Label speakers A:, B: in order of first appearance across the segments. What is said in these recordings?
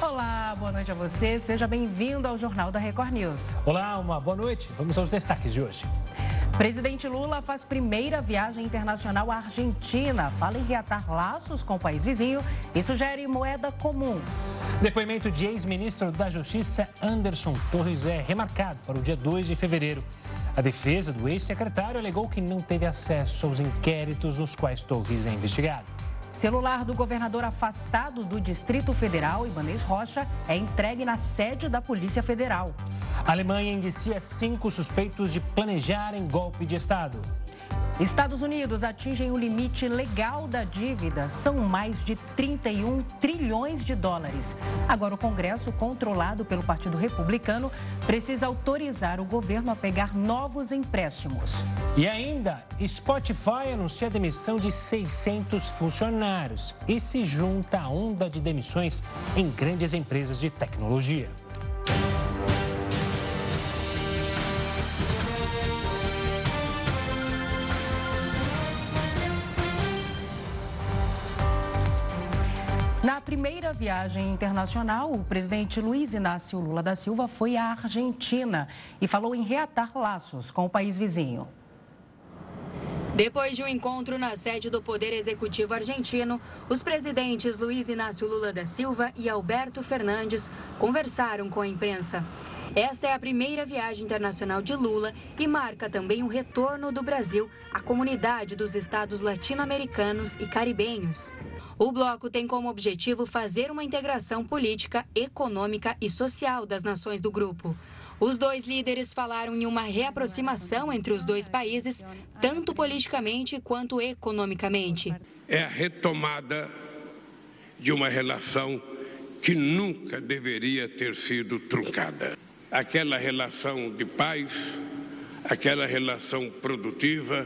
A: Olá, boa noite a você. Seja bem-vindo ao Jornal da Record News.
B: Olá, uma boa noite. Vamos aos destaques de hoje.
A: Presidente Lula faz primeira viagem internacional à Argentina, fala em reatar laços com o país vizinho e sugere moeda comum.
B: Depoimento de ex-ministro da Justiça Anderson Torres é remarcado para o dia 2 de fevereiro. A defesa do ex-secretário alegou que não teve acesso aos inquéritos nos quais Torres é investigado.
A: Celular do governador afastado do Distrito Federal, Ibanez Rocha, é entregue na sede da Polícia Federal.
B: A Alemanha indicia cinco suspeitos de planejarem golpe de Estado.
A: Estados Unidos atingem o limite legal da dívida, são mais de 31 trilhões de dólares. Agora, o Congresso, controlado pelo Partido Republicano, precisa autorizar o governo a pegar novos empréstimos.
B: E ainda, Spotify anuncia a demissão de 600 funcionários e se junta à onda de demissões em grandes empresas de tecnologia.
A: Na primeira viagem internacional, o presidente Luiz Inácio Lula da Silva foi à Argentina e falou em reatar laços com o país vizinho.
C: Depois de um encontro na sede do Poder Executivo argentino, os presidentes Luiz Inácio Lula da Silva e Alberto Fernandes conversaram com a imprensa. Esta é a primeira viagem internacional de Lula e marca também o retorno do Brasil à comunidade dos estados latino-americanos e caribenhos. O bloco tem como objetivo fazer uma integração política, econômica e social das nações do grupo. Os dois líderes falaram em uma reaproximação entre os dois países, tanto politicamente quanto economicamente.
D: É a retomada de uma relação que nunca deveria ter sido truncada. Aquela relação de paz, aquela relação produtiva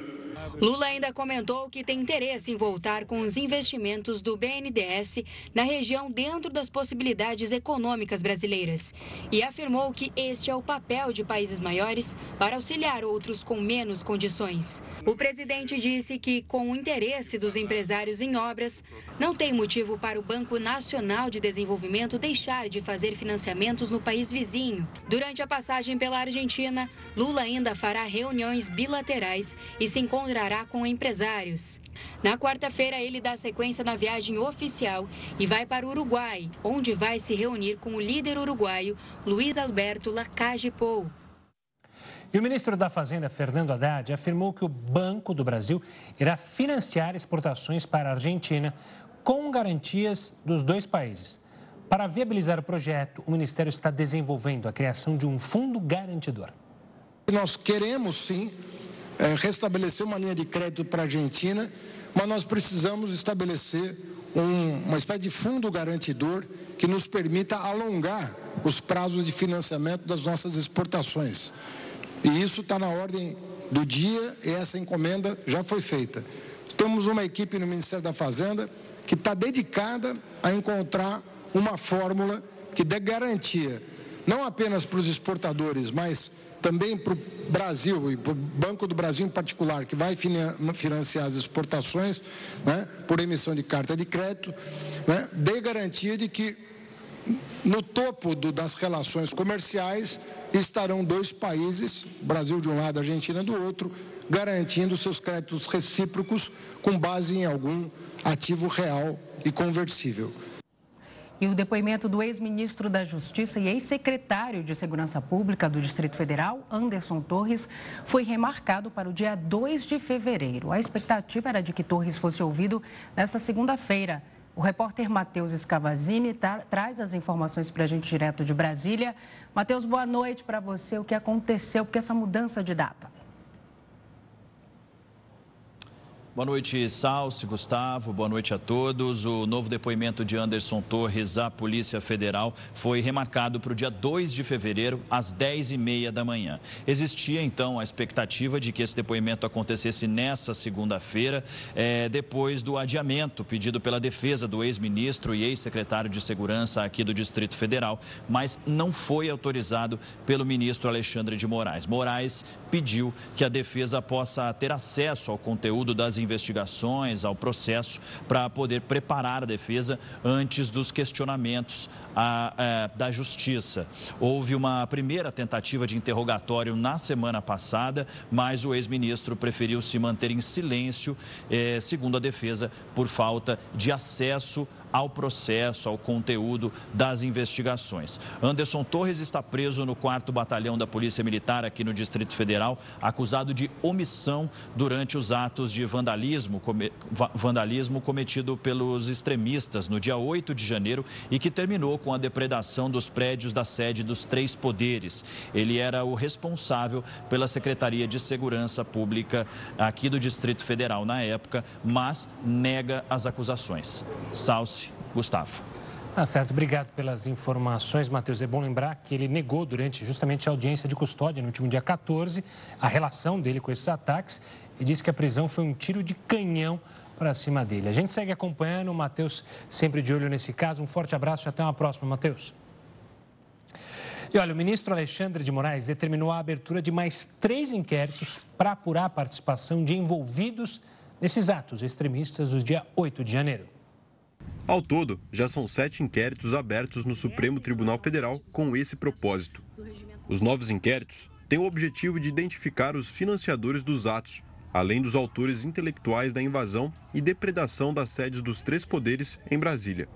C: Lula ainda comentou que tem interesse em voltar com os investimentos do BNDES na região dentro das possibilidades econômicas brasileiras e afirmou que este é o papel de países maiores para auxiliar outros com menos condições. O presidente disse que, com o interesse dos empresários em obras, não tem motivo para o Banco Nacional de Desenvolvimento deixar de fazer financiamentos no país vizinho. Durante a passagem pela Argentina, Lula ainda fará reuniões bilaterais e se encontrará com empresários. Na quarta-feira, ele dá sequência na viagem oficial e vai para o Uruguai, onde vai se reunir com o líder uruguaio Luiz Alberto Lacage Pou.
B: E o ministro da Fazenda, Fernando Haddad, afirmou que o Banco do Brasil irá financiar exportações para a Argentina com garantias dos dois países. Para viabilizar o projeto, o Ministério está desenvolvendo a criação de um fundo garantidor.
E: Nós queremos sim é, restabelecer uma linha de crédito para a Argentina, mas nós precisamos estabelecer um, uma espécie de fundo garantidor que nos permita alongar os prazos de financiamento das nossas exportações. E isso está na ordem do dia e essa encomenda já foi feita. Temos uma equipe no Ministério da Fazenda que está dedicada a encontrar uma fórmula que dê garantia, não apenas para os exportadores, mas também para o Brasil e para o Banco do Brasil em particular, que vai financiar as exportações né, por emissão de carta de crédito, né, dê garantia de que no topo do, das relações comerciais estarão dois países, Brasil de um lado, Argentina do outro, garantindo seus créditos recíprocos com base em algum ativo real e conversível.
A: E o depoimento do ex-ministro da Justiça e ex-secretário de Segurança Pública do Distrito Federal, Anderson Torres, foi remarcado para o dia 2 de fevereiro. A expectativa era de que Torres fosse ouvido nesta segunda-feira. O repórter Matheus Escavazini tra traz as informações para a gente direto de Brasília. Matheus, boa noite para você. O que aconteceu? Porque essa mudança de data?
F: Boa noite, Salsi, Gustavo, boa noite a todos. O novo depoimento de Anderson Torres à Polícia Federal foi remarcado para o dia 2 de fevereiro, às 10h30 da manhã. Existia, então, a expectativa de que esse depoimento acontecesse nessa segunda-feira, é, depois do adiamento pedido pela defesa do ex-ministro e ex-secretário de Segurança aqui do Distrito Federal, mas não foi autorizado pelo ministro Alexandre de Moraes. Moraes pediu que a defesa possa ter acesso ao conteúdo das investigações, ao processo, para poder preparar a defesa antes dos questionamentos a, a, é, da Justiça. Houve uma primeira tentativa de interrogatório na semana passada, mas o ex-ministro preferiu se manter em silêncio, eh, segundo a defesa, por falta de acesso ao processo, ao conteúdo das investigações. Anderson Torres está preso no 4 Batalhão da Polícia Militar aqui no Distrito Federal, acusado de omissão durante os atos de vandalismo, come, vandalismo cometido pelos extremistas no dia 8 de janeiro e que terminou com a depredação dos prédios da sede dos três poderes. Ele era o responsável pela Secretaria de Segurança Pública aqui do Distrito Federal na época, mas nega as acusações. Salce Gustavo.
B: Tá certo, obrigado pelas informações, Matheus. É bom lembrar que ele negou durante justamente a audiência de custódia no último dia 14 a relação dele com esses ataques e disse que a prisão foi um tiro de canhão para cima dele. A gente segue acompanhando, o Matheus sempre de olho nesse caso. Um forte abraço e até uma próxima, Matheus. E olha, o ministro Alexandre de Moraes determinou a abertura de mais três inquéritos para apurar a participação de envolvidos nesses atos extremistas do dia 8 de janeiro.
G: Ao todo, já são sete inquéritos abertos no Supremo Tribunal Federal com esse propósito. Os novos inquéritos têm o objetivo de identificar os financiadores dos atos, além dos autores intelectuais da invasão e depredação das sedes dos três poderes em Brasília.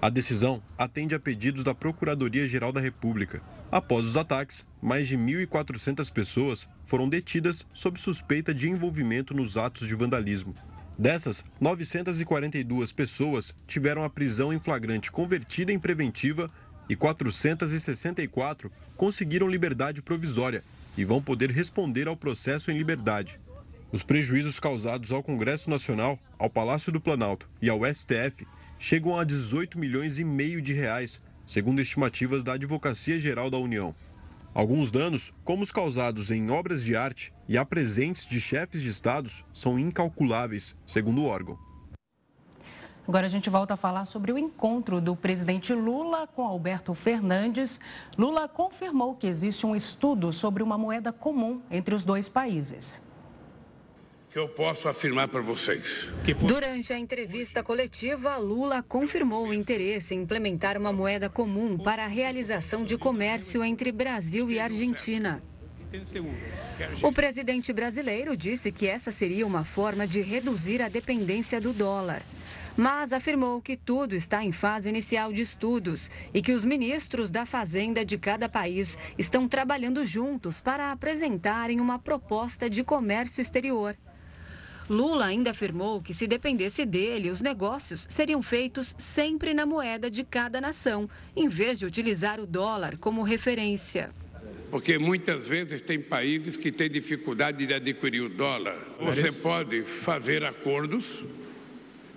G: A decisão atende a pedidos da Procuradoria-Geral da República. Após os ataques, mais de 1.400 pessoas foram detidas sob suspeita de envolvimento nos atos de vandalismo. Dessas, 942 pessoas tiveram a prisão em flagrante convertida em preventiva e 464 conseguiram liberdade provisória e vão poder responder ao processo em liberdade. Os prejuízos causados ao Congresso Nacional, ao Palácio do Planalto e ao STF chegam a 18 milhões e meio de reais, segundo estimativas da Advocacia Geral da União. Alguns danos, como os causados em obras de arte e a presentes de chefes de estados, são incalculáveis, segundo o órgão.
A: Agora a gente volta a falar sobre o encontro do presidente Lula com Alberto Fernandes. Lula confirmou que existe um estudo sobre uma moeda comum entre os dois países
D: que eu posso afirmar para vocês.
H: Durante a entrevista coletiva, Lula confirmou o interesse em implementar uma moeda comum para a realização de comércio entre Brasil e Argentina. O presidente brasileiro disse que essa seria uma forma de reduzir a dependência do dólar. Mas afirmou que tudo está em fase inicial de estudos e que os ministros da Fazenda de cada país estão trabalhando juntos para apresentarem uma proposta de comércio exterior. Lula ainda afirmou que, se dependesse dele, os negócios seriam feitos sempre na moeda de cada nação, em vez de utilizar o dólar como referência.
D: Porque muitas vezes tem países que têm dificuldade de adquirir o dólar. Você pode fazer acordos,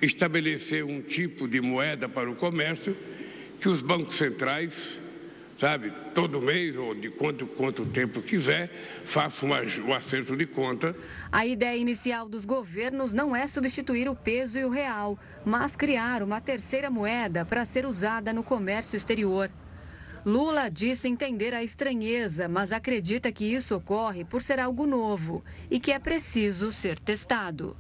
D: estabelecer um tipo de moeda para o comércio que os bancos centrais sabe, todo mês ou de quanto, quanto tempo quiser, faça uma, um acerto de conta.
H: A ideia inicial dos governos não é substituir o peso e o real, mas criar uma terceira moeda para ser usada no comércio exterior. Lula disse entender a estranheza, mas acredita que isso ocorre por ser algo novo e que é preciso ser testado.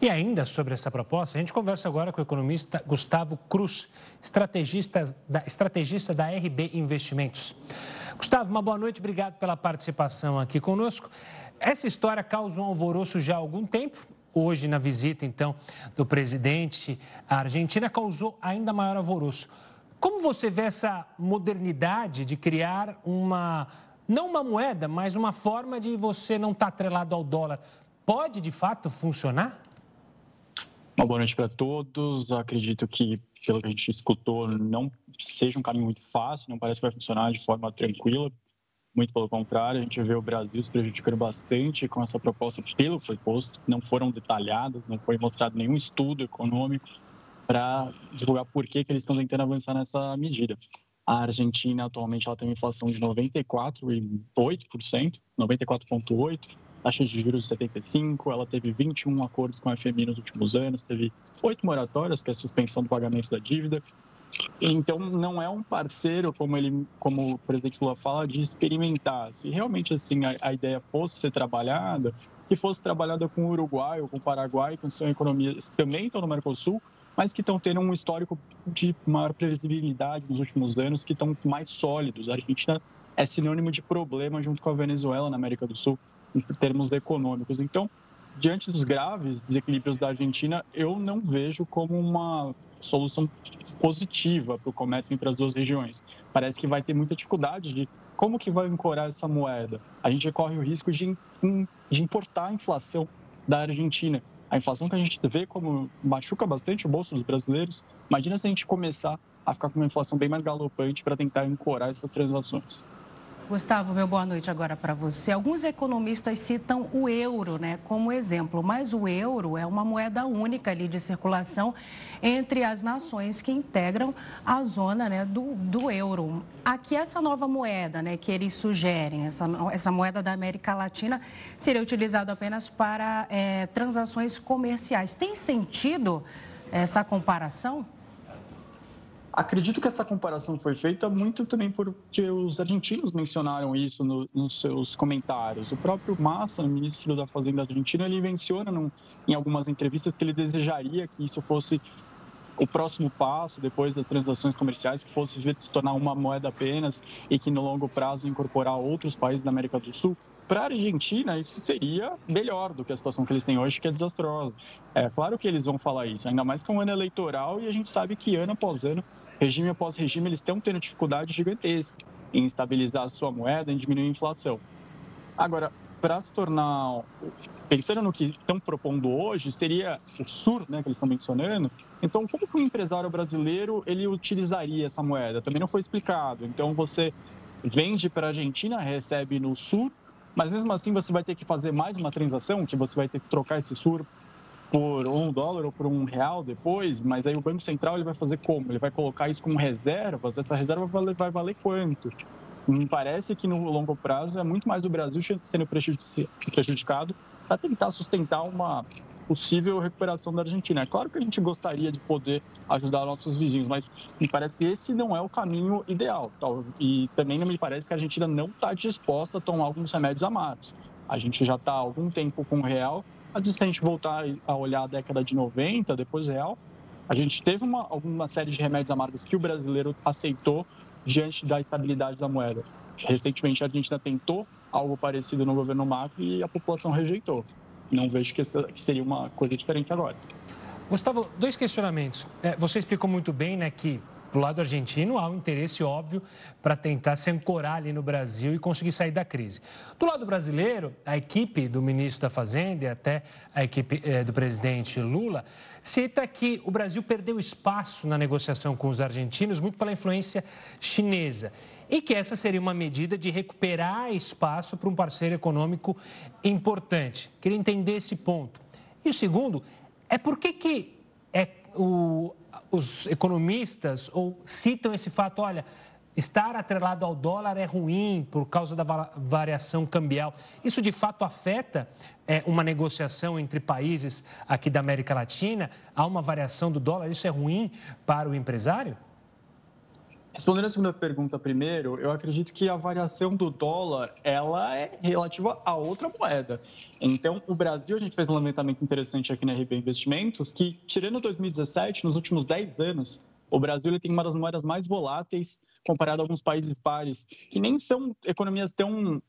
B: E ainda sobre essa proposta, a gente conversa agora com o economista Gustavo Cruz, estrategista da, estrategista da RB Investimentos. Gustavo, uma boa noite, obrigado pela participação aqui conosco. Essa história causa um alvoroço já há algum tempo. Hoje, na visita, então, do presidente à Argentina, causou ainda maior alvoroço. Como você vê essa modernidade de criar uma, não uma moeda, mas uma forma de você não estar atrelado ao dólar? Pode, de fato, funcionar?
I: Uma boa noite para todos. Acredito que, pelo que a gente escutou, não seja um caminho muito fácil, não parece que vai funcionar de forma tranquila. Muito pelo contrário, a gente vê o Brasil se prejudicando bastante com essa proposta, pelo que foi posto. Não foram detalhadas, não foi mostrado nenhum estudo econômico para divulgar por que, que eles estão tentando avançar nessa medida. A Argentina atualmente ela tem uma inflação de 94,8%, 94,8%, taxa de juros de 75, ela teve 21 acordos com a FMI nos últimos anos, teve oito moratórias, que é a suspensão do pagamento da dívida, Então, não é um parceiro, como, ele, como o presidente Lula fala, de experimentar. Se realmente assim a, a ideia fosse ser trabalhada, que fosse trabalhada com o Uruguai ou com o Paraguai, que são economias que também estão no Mercosul, mas que estão tendo um histórico de maior previsibilidade nos últimos anos, que estão mais sólidos. A Argentina é sinônimo de problema junto com a Venezuela na América do Sul, em termos econômicos. Então, diante dos graves desequilíbrios da Argentina, eu não vejo como uma solução positiva para o comércio entre as duas regiões. Parece que vai ter muita dificuldade de como que vai ancorar essa moeda. A gente corre o risco de, de importar a inflação da Argentina. A inflação que a gente vê como machuca bastante o bolso dos brasileiros. Imagina se a gente começar a ficar com uma inflação bem mais galopante para tentar ancorar essas transações.
A: Gustavo, meu boa noite agora para você. Alguns economistas citam o euro né, como exemplo, mas o euro é uma moeda única ali de circulação entre as nações que integram a zona né, do, do euro. Aqui, essa nova moeda né, que eles sugerem, essa, essa moeda da América Latina, seria utilizada apenas para é, transações comerciais. Tem sentido essa comparação?
I: Acredito que essa comparação foi feita muito também porque os argentinos mencionaram isso no, nos seus comentários. O próprio Massa, ministro da Fazenda argentino, ele menciona num, em algumas entrevistas que ele desejaria que isso fosse o próximo passo, depois das transações comerciais, que fosse se tornar uma moeda apenas e que no longo prazo incorporar outros países da América do Sul. Para a Argentina, isso seria melhor do que a situação que eles têm hoje, que é desastrosa. É claro que eles vão falar isso, ainda mais que é um ano eleitoral e a gente sabe que ano após ano, regime após regime, eles estão tendo dificuldade gigantesca em estabilizar a sua moeda, em diminuir a inflação. Agora, para se tornar, pensando no que estão propondo hoje, seria o SUR, né, que eles estão mencionando. Então, como que o empresário brasileiro ele utilizaria essa moeda? Também não foi explicado. Então, você vende para a Argentina, recebe no SUR, mas mesmo assim você vai ter que fazer mais uma transação, que você vai ter que trocar esse SUR por um dólar ou por um real depois, mas aí o Banco Central ele vai fazer como? Ele vai colocar isso como reservas? Essa reserva vai valer, quanto? Me parece que no longo prazo é muito mais o Brasil sendo prejudicado para tentar sustentar uma possível recuperação da Argentina. É claro que a gente gostaria de poder ajudar nossos vizinhos, mas me parece que esse não é o caminho ideal. E também não me parece que a Argentina não está disposta a tomar alguns remédios amargos. A gente já está há algum tempo com o real. Se a gente voltar a olhar a década de 90, depois real, a gente teve uma, alguma série de remédios amargos que o brasileiro aceitou diante da estabilidade da moeda. Recentemente, a Argentina tentou algo parecido no governo Macri e a população rejeitou. Não vejo que, essa, que seria uma coisa diferente agora.
B: Gustavo, dois questionamentos. É, você explicou muito bem né, que do lado argentino, há um interesse óbvio para tentar se ancorar ali no Brasil e conseguir sair da crise. Do lado brasileiro, a equipe do ministro da Fazenda e até a equipe eh, do presidente Lula cita que o Brasil perdeu espaço na negociação com os argentinos muito pela influência chinesa e que essa seria uma medida de recuperar espaço para um parceiro econômico importante. Queria entender esse ponto. E o segundo é por que, que é o, os economistas ou citam esse fato, olha, estar atrelado ao dólar é ruim por causa da variação cambial. Isso de fato afeta é, uma negociação entre países aqui da América Latina? Há uma variação do dólar? Isso é ruim para o empresário?
I: Respondendo a segunda pergunta primeiro, eu acredito que a variação do dólar ela é relativa a outra moeda. Então, o Brasil, a gente fez um levantamento interessante aqui na RB Investimentos, que tirando 2017, nos últimos 10 anos, o Brasil ele tem uma das moedas mais voláteis comparado a alguns países pares, que nem são economias tão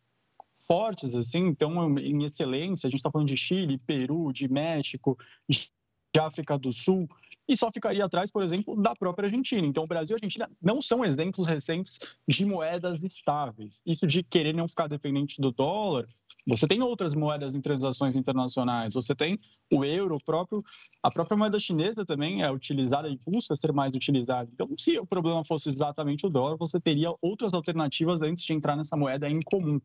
I: fortes assim, tão em excelência. A gente está falando de Chile, Peru, de México, de África do Sul e só ficaria atrás, por exemplo, da própria Argentina. Então, o Brasil e a Argentina não são exemplos recentes de moedas estáveis. Isso de querer não ficar dependente do dólar, você tem outras moedas em transações internacionais, você tem o euro próprio, a própria moeda chinesa também é utilizada e busca ser mais utilizada. Então, se o problema fosse exatamente o dólar, você teria outras alternativas antes de entrar nessa moeda em comum.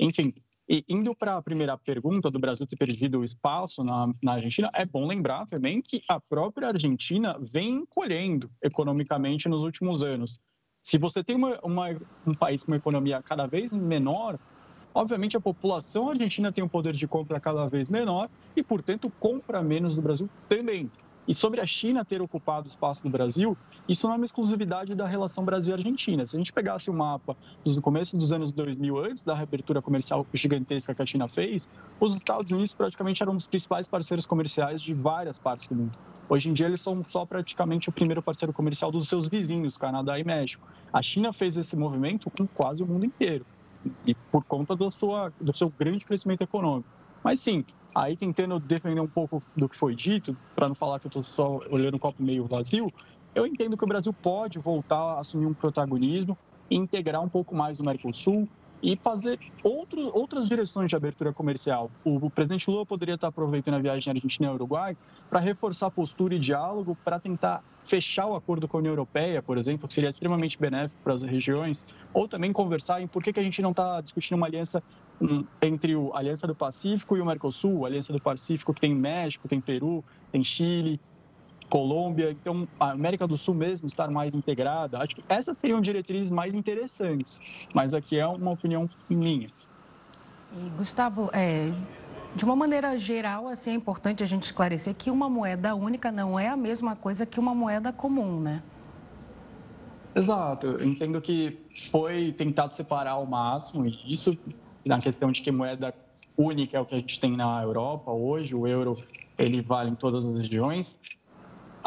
I: Enfim, e indo para a primeira pergunta do Brasil ter perdido o espaço na, na, Argentina, é bom lembrar também que a própria Argentina vem encolhendo economicamente nos últimos anos. Se você tem uma, uma, um país com uma economia cada vez menor, obviamente a população argentina tem um poder de compra cada vez menor e, portanto, compra menos do Brasil também. E sobre a China ter ocupado espaço do Brasil, isso não é uma exclusividade da relação Brasil-Argentina. Se a gente pegasse o mapa do começo dos anos 2000, antes da reabertura comercial gigantesca que a China fez, os Estados Unidos praticamente eram um dos principais parceiros comerciais de várias partes do mundo. Hoje em dia, eles são só praticamente o primeiro parceiro comercial dos seus vizinhos, Canadá e México. A China fez esse movimento com quase o mundo inteiro, e por conta do, sua, do seu grande crescimento econômico. Mas sim, aí tentando defender um pouco do que foi dito, para não falar que eu estou só olhando o copo meio vazio, eu entendo que o Brasil pode voltar a assumir um protagonismo e integrar um pouco mais o Mercosul e fazer outro, outras direções de abertura comercial. O, o, presidente Lula poderia estar aproveitando a viagem à Argentina e ao Uruguai para reforçar postura e diálogo, para tentar fechar o acordo com a União Europeia, por exemplo, que seria extremamente benéfico para as regiões, ou também conversar em por que, que a gente não está discutindo uma aliança um, entre a Aliança do Pacífico e o Mercosul, a Aliança do Pacífico que tem México, tem Peru, tem Chile, Colômbia, então a América do Sul mesmo estar mais integrada. Acho que essas seriam diretrizes mais interessantes, mas aqui é uma opinião minha.
A: E, Gustavo, é, de uma maneira geral, assim, é importante a gente esclarecer que uma moeda única não é a mesma coisa que uma moeda comum, né?
I: Exato. Eu entendo que foi tentado separar ao máximo isso na questão de que moeda única é o que a gente tem na Europa hoje, o euro ele vale em todas as regiões.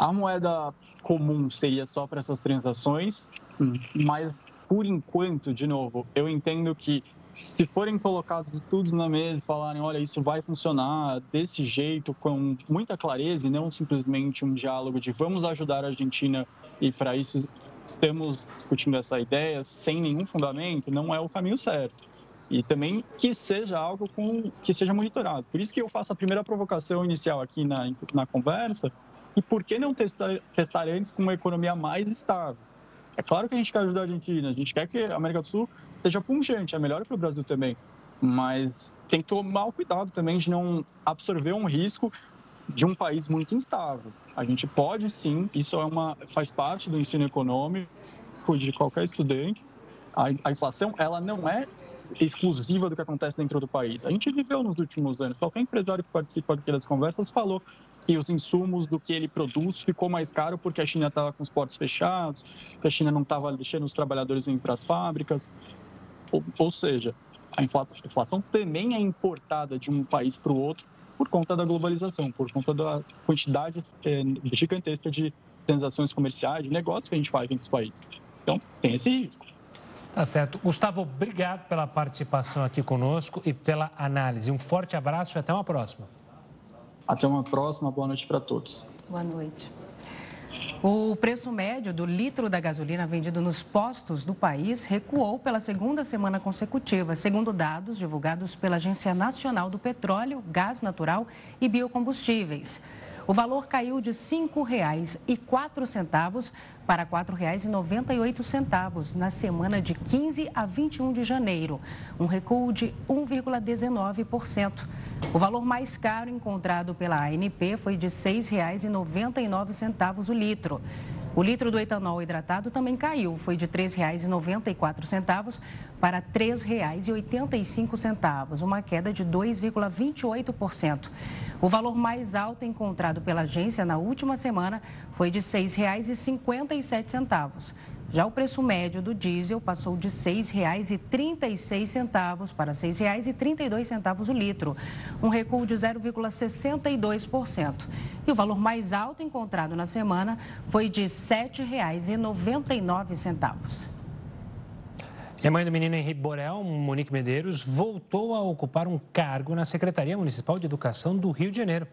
I: A moeda comum seria só para essas transações, hum. mas por enquanto, de novo, eu entendo que se forem colocados estudos na mesa e falarem, olha, isso vai funcionar desse jeito, com muita clareza e não simplesmente um diálogo de vamos ajudar a Argentina e para isso estamos discutindo essa ideia sem nenhum fundamento, não é o caminho certo e também que seja algo com, que seja monitorado. Por isso que eu faço a primeira provocação inicial aqui na, na conversa, e por que não testar, testar antes com uma economia mais estável? É claro que a gente quer ajudar a Argentina, a gente quer que a América do Sul seja pungente, é melhor para o Brasil também, mas tem que tomar o cuidado também de não absorver um risco de um país muito instável. A gente pode sim, isso é uma, faz parte do ensino econômico de qualquer estudante. A, a inflação ela não é exclusiva do que acontece dentro do país. A gente viveu nos últimos anos. Qualquer empresário que participa das conversas falou que os insumos do que ele produz ficou mais caro porque a China estava com os portos fechados, que a China não estava deixando os trabalhadores ir para as fábricas. Ou, ou seja, a inflação também é importada de um país para o outro por conta da globalização, por conta da quantidade é, gigantesca de transações comerciais, de negócios que a gente faz entre os países. Então, tem esse risco.
B: Tá certo. Gustavo, obrigado pela participação aqui conosco e pela análise. Um forte abraço e até uma próxima.
I: Até uma próxima. Boa noite para todos.
A: Boa noite. O preço médio do litro da gasolina vendido nos postos do país recuou pela segunda semana consecutiva, segundo dados divulgados pela Agência Nacional do Petróleo, Gás Natural e Biocombustíveis. O valor caiu de R$ 5,04 para R$ 4,98 na semana de 15 a 21 de janeiro, um recuo de 1,19%. O valor mais caro encontrado pela ANP foi de R$ 6,99 o litro. O litro do etanol hidratado também caiu, foi de R$ 3,94 para R$ 3,85, uma queda de 2,28%. O valor mais alto encontrado pela agência na última semana foi de R$ 6,57. Já o preço médio do diesel passou de R$ 6,36 para R$ 6,32 o litro, um recuo de 0,62%. E o valor mais alto encontrado na semana foi de R$ 7,99.
B: E a mãe do menino Henrique Borel, Monique Medeiros, voltou a ocupar um cargo na Secretaria Municipal de Educação do Rio de Janeiro.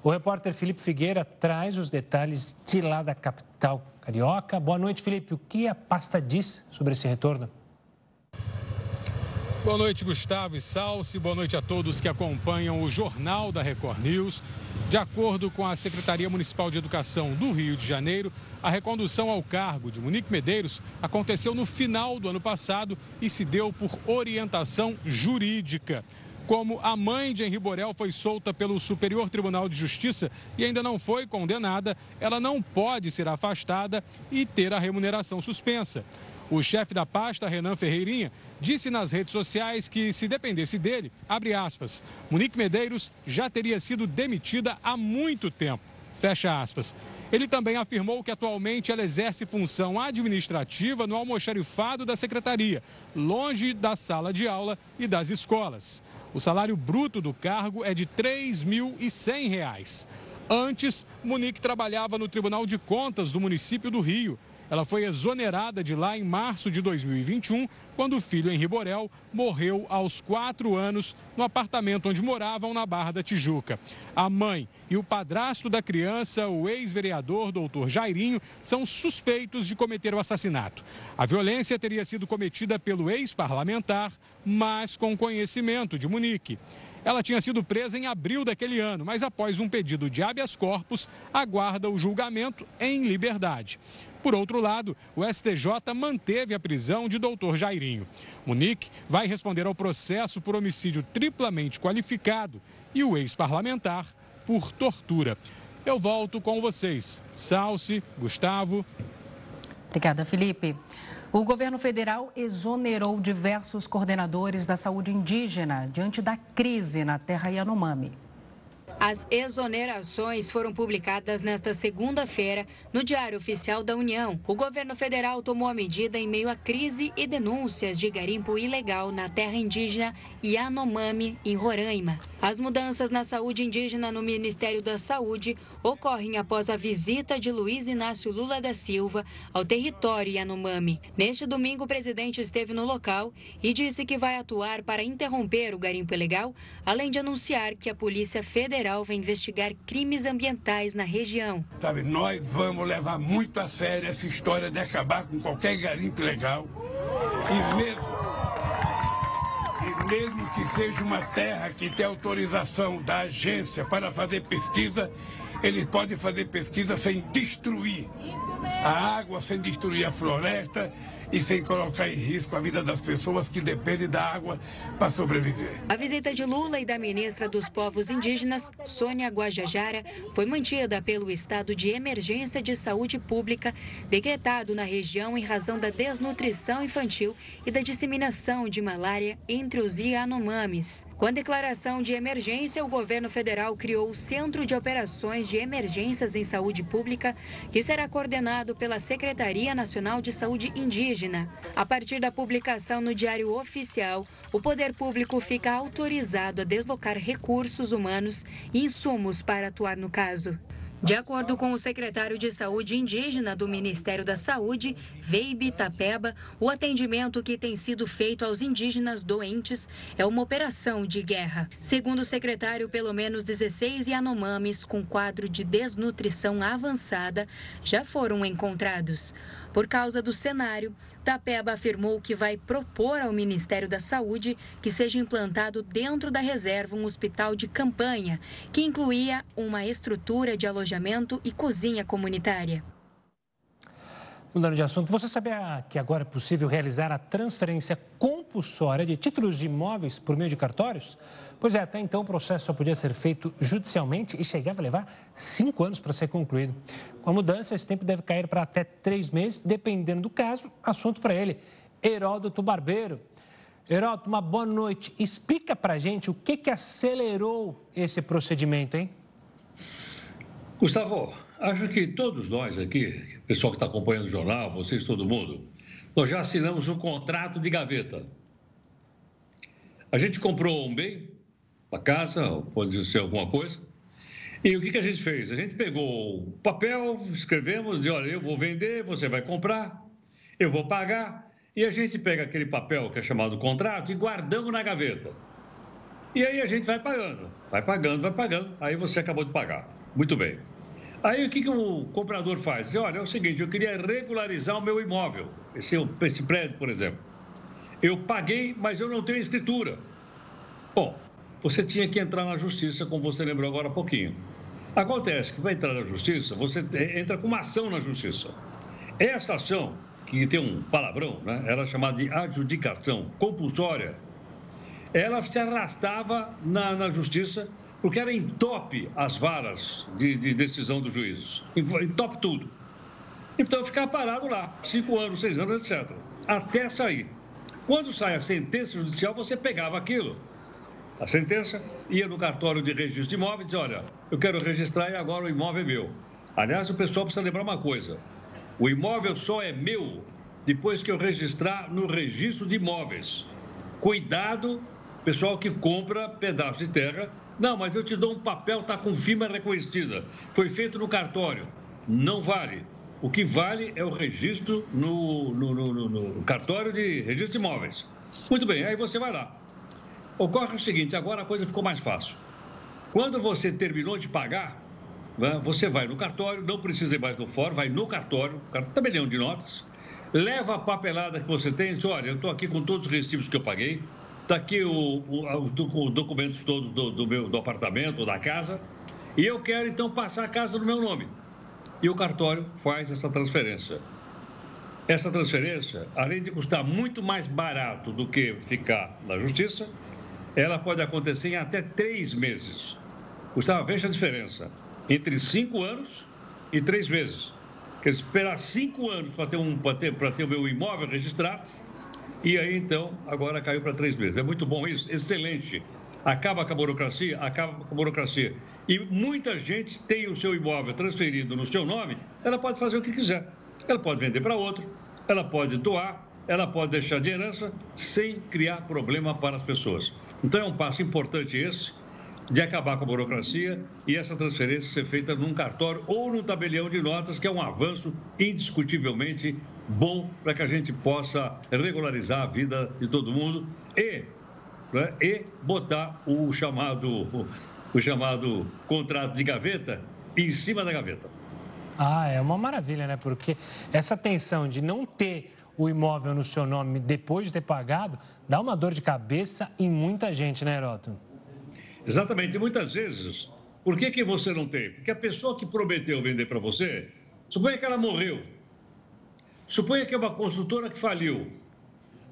B: O repórter Felipe Figueira traz os detalhes de lá da capital carioca. Boa noite, Felipe. O que a pasta diz sobre esse retorno?
J: Boa noite, Gustavo e Salsi. Boa noite a todos que acompanham o Jornal da Record News. De acordo com a Secretaria Municipal de Educação do Rio de Janeiro, a recondução ao cargo de Monique Medeiros aconteceu no final do ano passado e se deu por orientação jurídica. Como a mãe de Henri Borel foi solta pelo Superior Tribunal de Justiça e ainda não foi condenada, ela não pode ser afastada e ter a remuneração suspensa. O chefe da pasta, Renan Ferreirinha, disse nas redes sociais que, se dependesse dele, abre aspas, Monique Medeiros já teria sido demitida há muito tempo. Fecha aspas. Ele também afirmou que atualmente ela exerce função administrativa no almoxarifado da secretaria, longe da sala de aula e das escolas. O salário bruto do cargo é de R$ 3.100. Antes, Monique trabalhava no Tribunal de Contas do município do Rio ela foi exonerada de lá em março de 2021, quando o filho Henri Borel morreu aos quatro anos no apartamento onde moravam na Barra da Tijuca. A mãe e o padrasto da criança, o ex-vereador doutor Jairinho, são suspeitos de cometer o assassinato. A violência teria sido cometida pelo ex-parlamentar, mas com conhecimento de Munique. Ela tinha sido presa em abril daquele ano, mas após um pedido de habeas corpus, aguarda o julgamento em liberdade. Por outro lado, o STJ manteve a prisão de doutor Jairinho. Munique vai responder ao processo por homicídio triplamente qualificado e o ex-parlamentar por tortura. Eu volto com vocês. Salce, Gustavo.
A: Obrigada, Felipe. O governo federal exonerou diversos coordenadores da saúde indígena diante da crise na terra Yanomami.
C: As exonerações foram publicadas nesta segunda-feira no Diário Oficial da União. O governo federal tomou a medida em meio à crise e denúncias de garimpo ilegal na terra indígena Yanomami, em Roraima. As mudanças na saúde indígena no Ministério da Saúde ocorrem após a visita de Luiz Inácio Lula da Silva ao território Yanomami. Neste domingo, o presidente esteve no local e disse que vai atuar para interromper o garimpo ilegal, além de anunciar que a Polícia Federal vai investigar crimes ambientais na região.
K: Sabe, nós vamos levar muito a sério essa história de acabar com qualquer garimpo ilegal. E mesmo mesmo que seja uma terra que tem autorização da agência para fazer pesquisa, eles podem fazer pesquisa sem destruir a água, sem destruir a floresta e sem colocar em risco a vida das pessoas que dependem da água para sobreviver.
C: A visita de Lula e da ministra dos Povos Indígenas, Sônia Guajajara, foi mantida pelo estado de emergência de saúde pública decretado na região em razão da desnutrição infantil e da disseminação de malária entre os Yanomamis. Com a declaração de emergência, o governo federal criou o Centro de Operações de Emergências em Saúde Pública, que será coordenado pela Secretaria Nacional de Saúde Indígena. A partir da publicação no Diário Oficial, o poder público fica autorizado a deslocar recursos humanos e insumos para atuar no caso. De acordo com o secretário de Saúde Indígena do Ministério da Saúde, Veibe Tapeba, o atendimento que tem sido feito aos indígenas doentes é uma operação de guerra. Segundo o secretário, pelo menos 16 Yanomamis com quadro de desnutrição avançada já foram encontrados. Por causa do cenário, Tapeba afirmou que vai propor ao Ministério da Saúde que seja implantado dentro da reserva um hospital de campanha, que incluía uma estrutura de alojamento e cozinha comunitária.
B: Mudando de assunto, você sabia que agora é possível realizar a transferência compulsória de títulos de imóveis por meio de cartórios? Pois é, até então o processo só podia ser feito judicialmente e chegava a levar cinco anos para ser concluído. Com a mudança, esse tempo deve cair para até três meses, dependendo do caso, assunto para ele. Heródoto Barbeiro. Heródoto, uma boa noite. Explica para gente o que, que acelerou esse procedimento, hein?
L: Gustavo, acho que todos nós aqui, pessoal que está acompanhando o jornal, vocês, todo mundo, nós já assinamos um contrato de gaveta. A gente comprou um bem, uma casa, pode ser alguma coisa, e o que, que a gente fez? A gente pegou o papel, escrevemos, disse, olha, eu vou vender, você vai comprar, eu vou pagar, e a gente pega aquele papel que é chamado contrato e guardamos na gaveta. E aí a gente vai pagando, vai pagando, vai pagando, aí você acabou de pagar. Muito bem. Aí o que, que o comprador faz? Olha, é o seguinte, eu queria regularizar o meu imóvel, esse, esse prédio, por exemplo. Eu paguei, mas eu não tenho escritura. Bom, você tinha que entrar na justiça, como você lembrou agora há pouquinho. Acontece que vai entrar na justiça, você entra com uma ação na justiça. Essa ação, que tem um palavrão, né? Era chamada de adjudicação compulsória. Ela se arrastava na, na justiça porque era em top as varas de, de decisão dos juízes, em, top tudo. Então, ficar parado lá, cinco anos, seis anos, etc. Até sair. Quando sai a sentença judicial, você pegava aquilo. a sentença, ia no cartório de registro de imóveis e dizia, olha, eu quero registrar e agora o imóvel é meu. Aliás, o pessoal precisa lembrar uma coisa, o imóvel só é meu depois que eu registrar no registro de imóveis. Cuidado, pessoal que compra pedaço de terra. Não, mas eu te dou um papel, tá com firma reconhecida. Foi feito no cartório. Não vale. O que vale é o registro no, no, no, no cartório de registro de imóveis. Muito bem, aí você vai lá. Ocorre o seguinte, agora a coisa ficou mais fácil. Quando você terminou de pagar, né, você vai no cartório, não precisa ir mais do fórum, vai no cartório, tabelião de notas, leva a papelada que você tem e diz, olha, eu estou aqui com todos os recibos que eu paguei, está aqui o, o, os documentos todos do, do, meu do apartamento, da casa, e eu quero então passar a casa no meu nome. E o cartório faz essa transferência. Essa transferência, além de custar muito mais barato do que ficar na justiça, ela pode acontecer em até três meses. Gustavo, veja a diferença entre cinco anos e três meses. Quer esperar cinco anos para ter, um, ter, ter o meu imóvel registrado e aí então agora caiu para três meses. É muito bom isso, excelente. Acaba com a burocracia, acaba com a burocracia. E muita gente tem o seu imóvel transferido no seu nome, ela pode fazer o que quiser. Ela pode vender para outro, ela pode doar, ela pode deixar de herança sem criar problema para as pessoas. Então é um passo importante esse de acabar com a burocracia e essa transferência ser feita num cartório ou num tabelião de notas, que é um avanço indiscutivelmente bom para que a gente possa regularizar a vida de todo mundo e, né, e botar o chamado, o, o chamado contrato de gaveta em cima da gaveta.
B: Ah, é uma maravilha, né? Porque essa tensão de não ter o imóvel no seu nome depois de ter pagado dá uma dor de cabeça em muita gente, né, Heroto?
L: Exatamente. E muitas vezes, por que, que você não tem? Porque a pessoa que prometeu vender para você, suponha que ela morreu. Suponha que é uma consultora que faliu.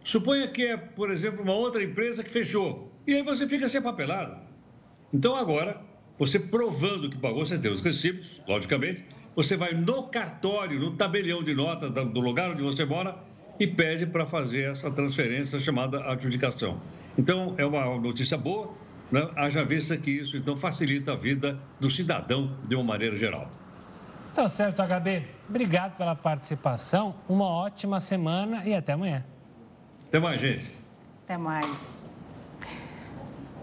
L: Suponha que é, por exemplo, uma outra empresa que fechou. E aí você fica sem papelado. Então agora, você provando que pagou, você tem os recibos, logicamente, você vai no cartório, no tabelião de notas do lugar onde você mora e pede para fazer essa transferência chamada adjudicação. Então, é uma notícia boa, né? haja vista que isso então facilita a vida do cidadão de uma maneira geral.
B: Tá certo, HB. Obrigado pela participação. Uma ótima semana e até amanhã.
L: Até mais, gente.
A: Até mais.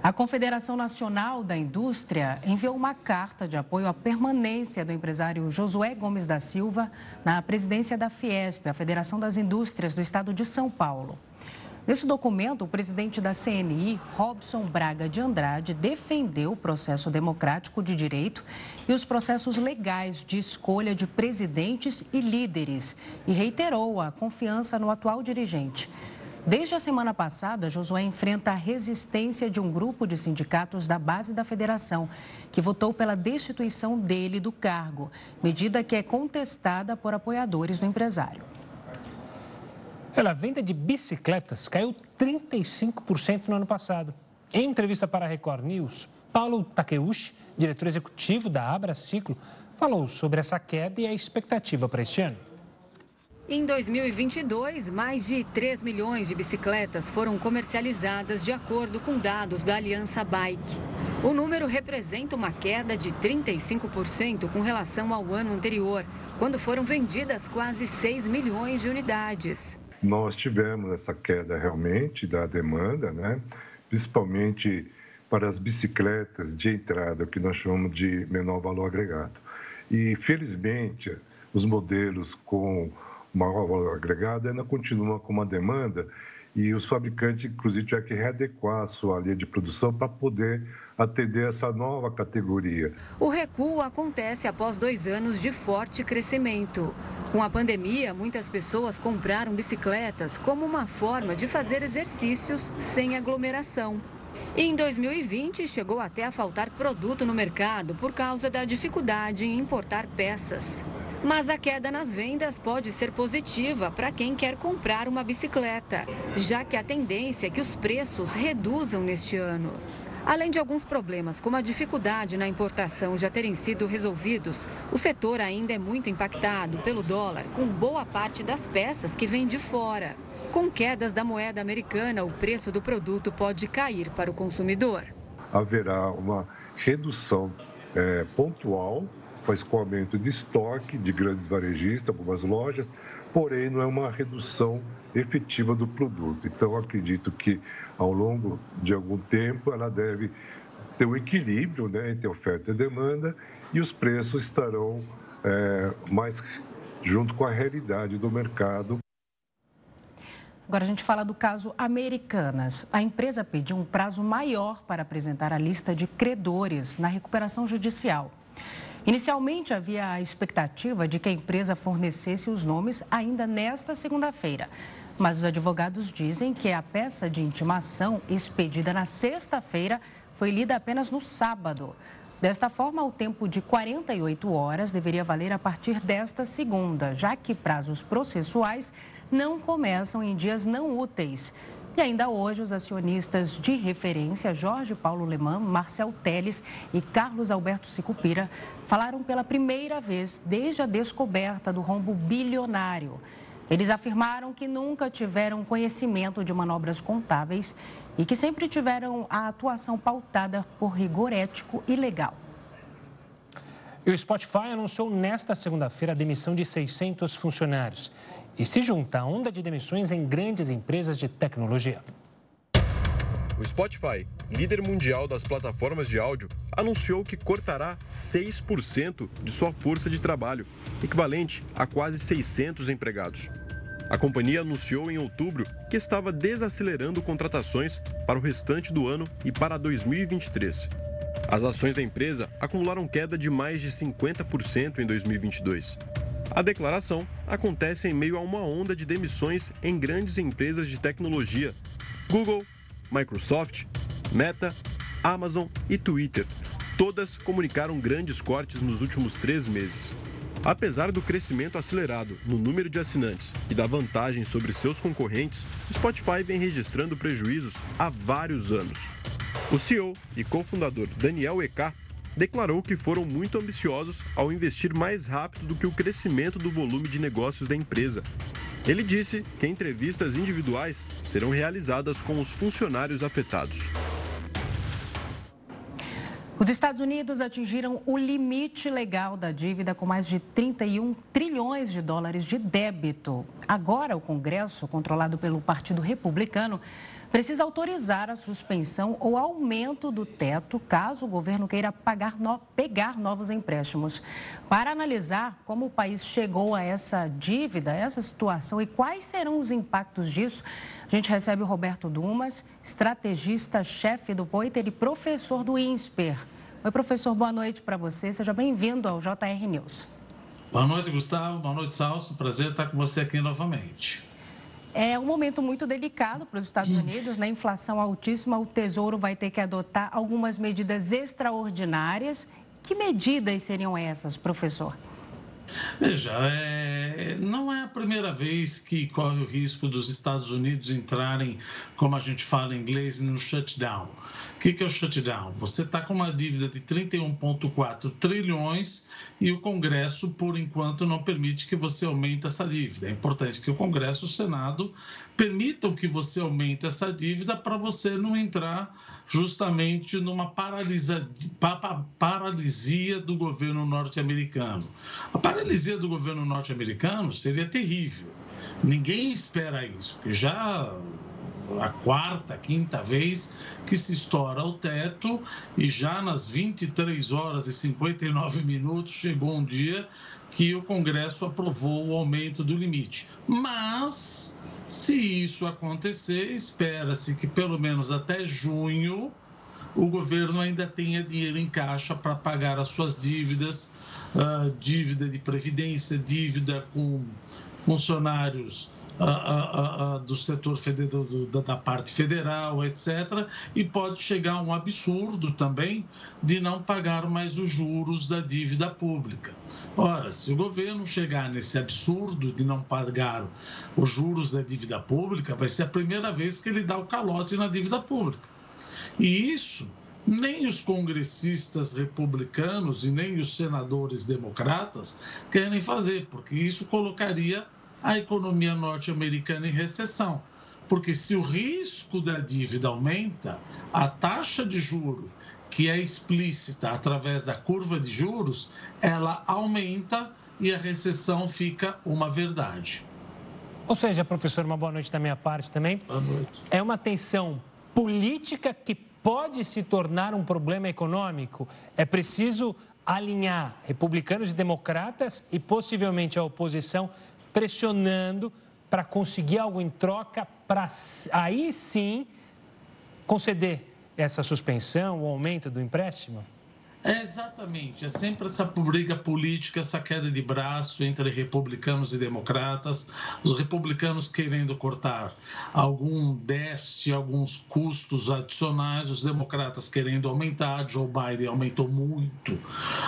A: A Confederação Nacional da Indústria enviou uma carta de apoio à permanência do empresário Josué Gomes da Silva na presidência da Fiesp, a Federação das Indústrias do Estado de São Paulo. Nesse documento, o presidente da CNI, Robson Braga de Andrade, defendeu o processo democrático de direito e os processos legais de escolha de presidentes e líderes e reiterou a confiança no atual dirigente. Desde a semana passada, Josué enfrenta a resistência de um grupo de sindicatos da base da federação, que votou pela destituição dele do cargo, medida que é contestada por apoiadores do empresário.
B: Olha, a venda de bicicletas caiu 35% no ano passado. Em entrevista para a Record News, Paulo Takeuchi, diretor executivo da Abra Ciclo, falou sobre essa queda e a expectativa para este ano.
H: Em 2022, mais de 3 milhões de bicicletas foram comercializadas de acordo com dados da Aliança Bike. O número representa uma queda de 35% com relação ao ano anterior, quando foram vendidas quase 6 milhões de unidades
M: nós tivemos essa queda realmente da demanda, né? principalmente para as bicicletas de entrada, que nós chamamos de menor valor agregado. E, felizmente, os modelos com maior valor agregado ainda continuam com uma demanda e os fabricantes, inclusive, tiveram que readequar a sua linha de produção para poder atender essa nova categoria.
H: O recuo acontece após dois anos de forte crescimento. Com a pandemia, muitas pessoas compraram bicicletas como uma forma de fazer exercícios sem aglomeração. E em 2020, chegou até a faltar produto no mercado por causa da dificuldade em importar peças. Mas a queda nas vendas pode ser positiva para quem quer comprar uma bicicleta, já que a tendência é que os preços reduzam neste ano. Além de alguns problemas, como a dificuldade na importação já terem sido resolvidos, o setor ainda é muito impactado pelo dólar, com boa parte das peças que vem de fora. Com quedas da moeda americana, o preço do produto pode cair para o consumidor.
M: haverá uma redução é, pontual com escoamento de estoque de grandes varejistas, algumas lojas, porém não é uma redução efetiva do produto. Então, acredito que ao longo de algum tempo ela deve ter um equilíbrio né, entre oferta e demanda e os preços estarão é, mais junto com a realidade do mercado.
A: Agora a gente fala do caso Americanas. A empresa pediu um prazo maior para apresentar a lista de credores na recuperação judicial. Inicialmente havia a expectativa de que a empresa fornecesse os nomes ainda nesta segunda-feira. Mas os advogados dizem que a peça de intimação expedida na sexta-feira foi lida apenas no sábado. Desta forma, o tempo de 48 horas deveria valer a partir desta segunda, já que prazos processuais não começam em dias não úteis. E ainda hoje, os acionistas de referência Jorge Paulo Leman, Marcel Teles e Carlos Alberto Sicupira falaram pela primeira vez desde a descoberta do rombo bilionário. Eles afirmaram que nunca tiveram conhecimento de manobras contábeis e que sempre tiveram a atuação pautada por rigor ético e legal.
B: E o Spotify anunciou nesta segunda-feira a demissão de 600 funcionários e se junta à onda de demissões em grandes empresas de tecnologia.
G: O Spotify, líder mundial das plataformas de áudio, anunciou que cortará 6% de sua força de trabalho, equivalente a quase 600 empregados. A companhia anunciou em outubro que estava desacelerando contratações para o restante do ano e para 2023. As ações da empresa acumularam queda de mais de 50% em 2022. A declaração acontece em meio a uma onda de demissões em grandes empresas de tecnologia: Google, Microsoft, Meta, Amazon e Twitter. Todas comunicaram grandes cortes nos últimos três meses. Apesar do crescimento acelerado no número de assinantes e da vantagem sobre seus concorrentes, o Spotify vem registrando prejuízos há vários anos. O CEO e cofundador Daniel Ek declarou que foram muito ambiciosos ao investir mais rápido do que o crescimento do volume de negócios da empresa. Ele disse que entrevistas individuais serão realizadas com os funcionários afetados.
A: Os Estados Unidos atingiram o limite legal da dívida com mais de 31 trilhões de dólares de débito. Agora, o Congresso, controlado pelo Partido Republicano, precisa autorizar a suspensão ou aumento do teto caso o governo queira no... pegar novos empréstimos. Para analisar como o país chegou a essa dívida, essa situação e quais serão os impactos disso, a gente recebe o Roberto Dumas, estrategista-chefe do Poiter e professor do INSPER. Oi, professor, boa noite para você. Seja bem-vindo ao JR News.
N: Boa noite, Gustavo. Boa noite, Salso. Prazer estar com você aqui novamente.
A: É um momento muito delicado para os Estados Unidos, na né? inflação altíssima, o Tesouro vai ter que adotar algumas medidas extraordinárias. Que medidas seriam essas, professor?
N: Veja, é, não é a primeira vez que corre o risco dos Estados Unidos entrarem, como a gente fala em inglês, no shutdown. O que, que é o shutdown? Você está com uma dívida de 31,4 trilhões e o Congresso, por enquanto, não permite que você aumente essa dívida. É importante que o Congresso e o Senado permitam que você aumente essa dívida para você não entrar justamente numa paralisa, paralisia do governo norte-americano. A paralisia do governo norte-americano seria terrível. Ninguém espera isso, porque já a quarta, quinta vez que se estoura o teto e já nas 23 horas e 59 minutos chegou um dia que o Congresso aprovou o aumento do limite. Mas, se isso acontecer, espera-se que pelo menos até junho o governo ainda tenha dinheiro em caixa para pagar as suas dívidas, uh, dívida de previdência, dívida com funcionários do setor federal, da parte federal, etc. E pode chegar a um absurdo também de não pagar mais os juros da dívida pública. Ora, se o governo chegar nesse absurdo de não pagar os juros da dívida pública, vai ser a primeira vez que ele dá o calote na dívida pública. E isso nem os congressistas republicanos e nem os senadores democratas querem fazer, porque isso colocaria a economia norte-americana em recessão. Porque se o risco da dívida aumenta, a taxa de juro que é explícita através da curva de juros, ela aumenta e a recessão fica uma verdade.
B: Ou seja, professor, uma boa noite da minha parte também.
N: Boa noite.
B: É uma tensão política que pode se tornar um problema econômico. É preciso alinhar republicanos e democratas e possivelmente a oposição pressionando para conseguir algo em troca para aí sim conceder essa suspensão, o aumento do empréstimo?
N: É exatamente, é sempre essa briga política, essa queda de braço entre republicanos e democratas, os republicanos querendo cortar algum déficit, alguns custos adicionais, os democratas querendo aumentar. Joe Biden aumentou muito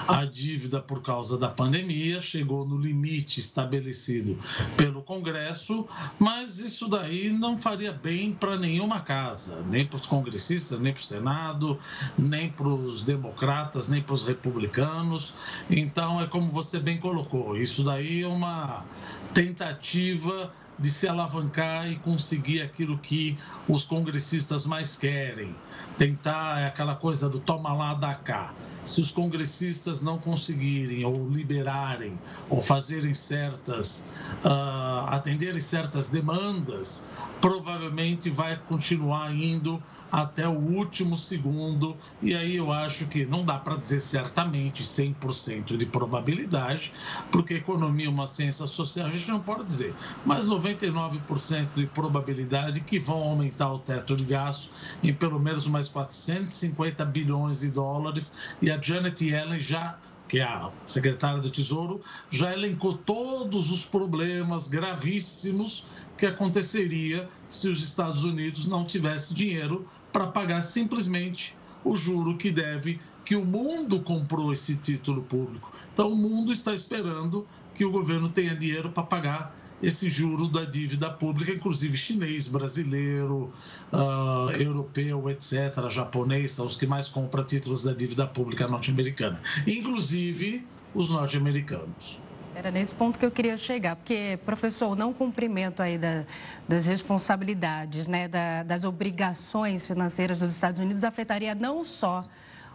N: a dívida por causa da pandemia, chegou no limite estabelecido pelo Congresso, mas isso daí não faria bem para nenhuma casa, nem para os congressistas, nem para o Senado, nem para os democratas nem para os republicanos. Então, é como você bem colocou, isso daí é uma tentativa de se alavancar e conseguir aquilo que os congressistas mais querem. Tentar é aquela coisa do toma lá, da cá. Se os congressistas não conseguirem ou liberarem ou fazerem certas, uh, atenderem certas demandas, provavelmente vai continuar indo até o último segundo. E aí eu acho que não dá para dizer certamente 100% de probabilidade, porque economia é uma ciência social, a gente não pode dizer, mas 99% de probabilidade que vão aumentar o teto de gasto em pelo menos mais 450 bilhões de dólares. E a Janet Yellen já que é a secretária do Tesouro, já elencou todos os problemas gravíssimos que aconteceria se os Estados Unidos não tivessem dinheiro para pagar simplesmente o juro que deve, que o mundo comprou esse título público. Então, o mundo está esperando que o governo tenha dinheiro para pagar esse juro da dívida pública, inclusive chinês, brasileiro, uh, europeu, etc., japonês, são os que mais compram títulos da dívida pública norte-americana, inclusive os norte-americanos.
A: Era nesse ponto que eu queria chegar, porque, professor, não cumprimento aí da, das responsabilidades, né, da, das obrigações financeiras dos Estados Unidos afetaria não só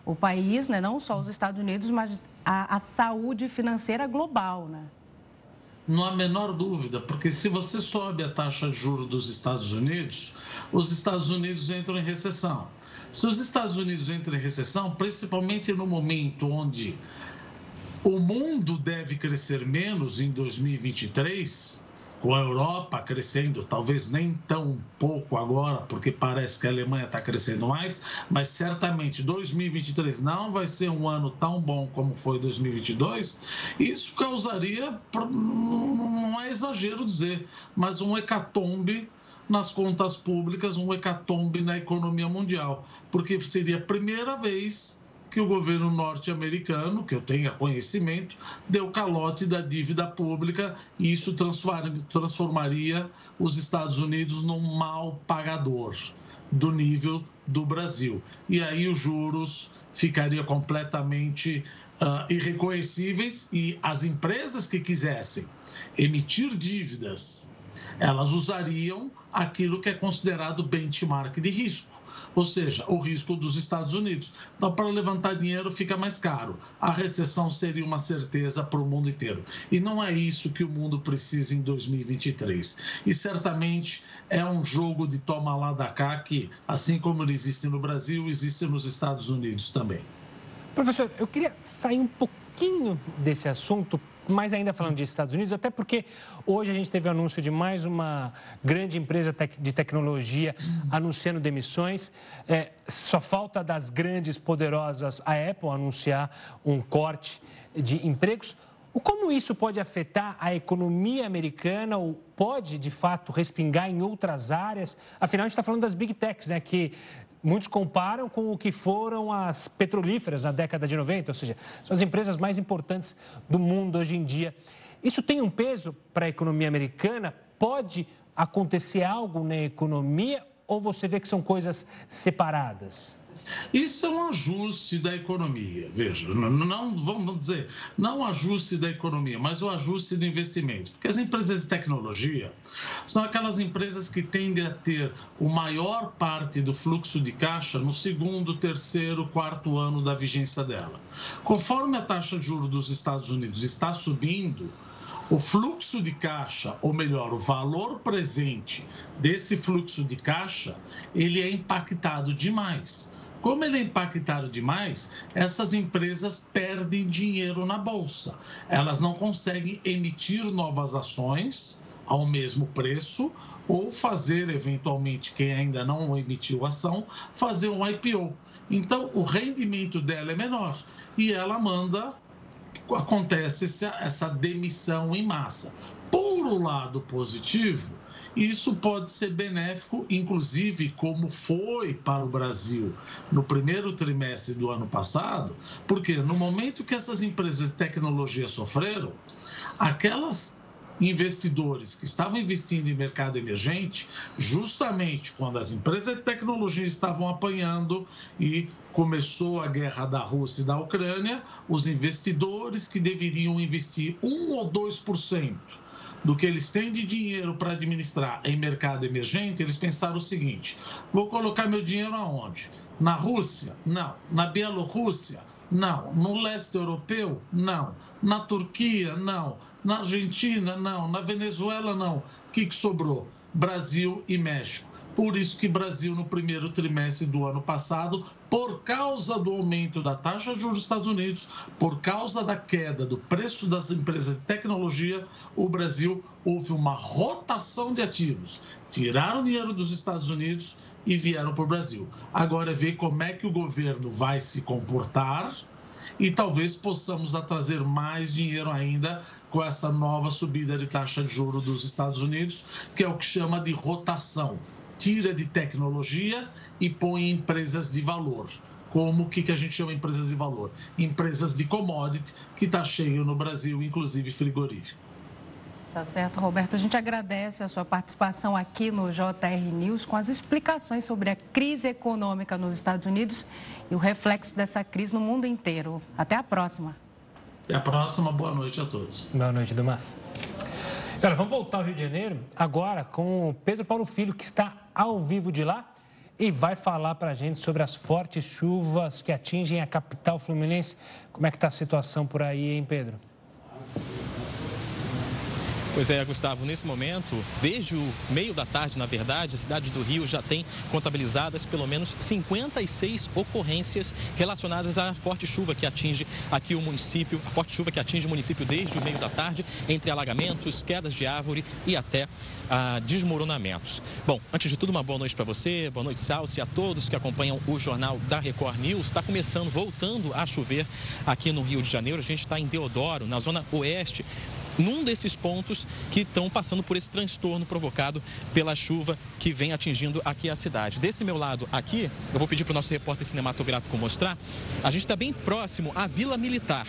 A: o país, né, não só os Estados Unidos, mas a, a saúde financeira global, né?
N: Não há menor dúvida, porque se você sobe a taxa de juros dos Estados Unidos, os Estados Unidos entram em recessão. Se os Estados Unidos entram em recessão, principalmente no momento onde o mundo deve crescer menos em 2023, com a Europa crescendo, talvez nem tão pouco agora, porque parece que a Alemanha está crescendo mais, mas certamente 2023 não vai ser um ano tão bom como foi 2022. Isso causaria, não é exagero dizer, mas um hecatombe nas contas públicas, um hecatombe na economia mundial, porque seria a primeira vez que o governo norte-americano, que eu tenha conhecimento, deu calote da dívida pública e isso transformaria os Estados Unidos num mal pagador do nível do Brasil. E aí os juros ficariam completamente uh, irreconhecíveis e as empresas que quisessem emitir dívidas, elas usariam aquilo que é considerado benchmark de risco ou seja, o risco dos Estados Unidos. Então, para levantar dinheiro fica mais caro. A recessão seria uma certeza para o mundo inteiro. E não é isso que o mundo precisa em 2023. E certamente é um jogo de toma lá da cá que, assim como ele existe no Brasil, existe nos Estados Unidos também.
B: Professor, eu queria sair um pouquinho desse assunto mais ainda falando de Estados Unidos, até porque hoje a gente teve o anúncio de mais uma grande empresa de tecnologia anunciando demissões. É, só falta das grandes, poderosas, a Apple anunciar um corte de empregos. Como isso pode afetar a economia americana ou pode, de fato, respingar em outras áreas? Afinal, a gente está falando das big techs, né, que Muitos comparam com o que foram as petrolíferas na década de 90, ou seja, são as empresas mais importantes do mundo hoje em dia. Isso tem um peso para a economia americana? Pode acontecer algo na economia ou você vê que são coisas separadas?
N: Isso é um ajuste da economia, veja, não vamos dizer, não ajuste da economia, mas o ajuste do investimento. Porque as empresas de tecnologia são aquelas empresas que tendem a ter o maior parte do fluxo de caixa no segundo, terceiro, quarto ano da vigência dela. Conforme a taxa de juros dos Estados Unidos está subindo, o fluxo de caixa, ou melhor, o valor presente desse fluxo de caixa, ele é impactado demais. Como ele é impactado demais, essas empresas perdem dinheiro na bolsa. Elas não conseguem emitir novas ações ao mesmo preço ou fazer, eventualmente, quem ainda não emitiu ação, fazer um IPO. Então, o rendimento dela é menor e ela manda acontece essa demissão em massa. Por um lado positivo, isso pode ser benéfico, inclusive como foi para o Brasil no primeiro trimestre do ano passado, porque no momento que essas empresas de tecnologia sofreram, aquelas investidores que estavam investindo em mercado emergente, justamente quando as empresas de tecnologia estavam apanhando e começou a guerra da Rússia e da Ucrânia, os investidores que deveriam investir 1 ou 2% do que eles têm de dinheiro para administrar em mercado emergente, eles pensaram o seguinte: vou colocar meu dinheiro aonde? Na Rússia? Não. Na Bielorrússia? Não. No leste europeu? Não. Na Turquia? Não na Argentina, não. Na Venezuela, não. O que, que sobrou? Brasil e México. Por isso que Brasil, no primeiro trimestre do ano passado, por causa do aumento da taxa de juros dos Estados Unidos, por causa da queda do preço das empresas de tecnologia, o Brasil houve uma rotação de ativos. Tiraram dinheiro dos Estados Unidos e vieram para o Brasil. Agora é ver como é que o governo vai se comportar e talvez possamos trazer mais dinheiro ainda com essa nova subida de taxa de juro dos Estados Unidos, que é o que chama de rotação. Tira de tecnologia e põe em empresas de valor. Como o que, que a gente chama de empresas de valor? Empresas de commodity, que está cheio no Brasil, inclusive frigorífico.
A: Tá certo, Roberto. A gente agradece a sua participação aqui no JR News com as explicações sobre a crise econômica nos Estados Unidos e o reflexo dessa crise no mundo inteiro. Até a próxima.
N: Até a próxima, boa noite a todos.
B: Boa noite, Damas. Agora, vamos voltar ao Rio de Janeiro agora com o Pedro Paulo Filho, que está ao vivo de lá e vai falar para a gente sobre as fortes chuvas que atingem a capital fluminense. Como é que está a situação por aí, hein, Pedro?
O: Pois é, Gustavo, nesse momento, desde o meio da tarde, na verdade, a cidade do Rio já tem contabilizadas pelo menos 56 ocorrências relacionadas à forte chuva que atinge aqui o município, a forte chuva que atinge o município desde o meio da tarde, entre alagamentos, quedas de árvore e até ah, desmoronamentos. Bom, antes de tudo, uma boa noite para você, boa noite, Salsi, a todos que acompanham o jornal da Record News. Está começando, voltando a chover aqui no Rio de Janeiro. A gente está em Deodoro, na zona oeste num desses pontos que estão passando por esse transtorno provocado pela chuva que vem atingindo aqui a cidade. Desse meu lado aqui, eu vou pedir para o nosso repórter cinematográfico mostrar, a gente está bem próximo à Vila Militar.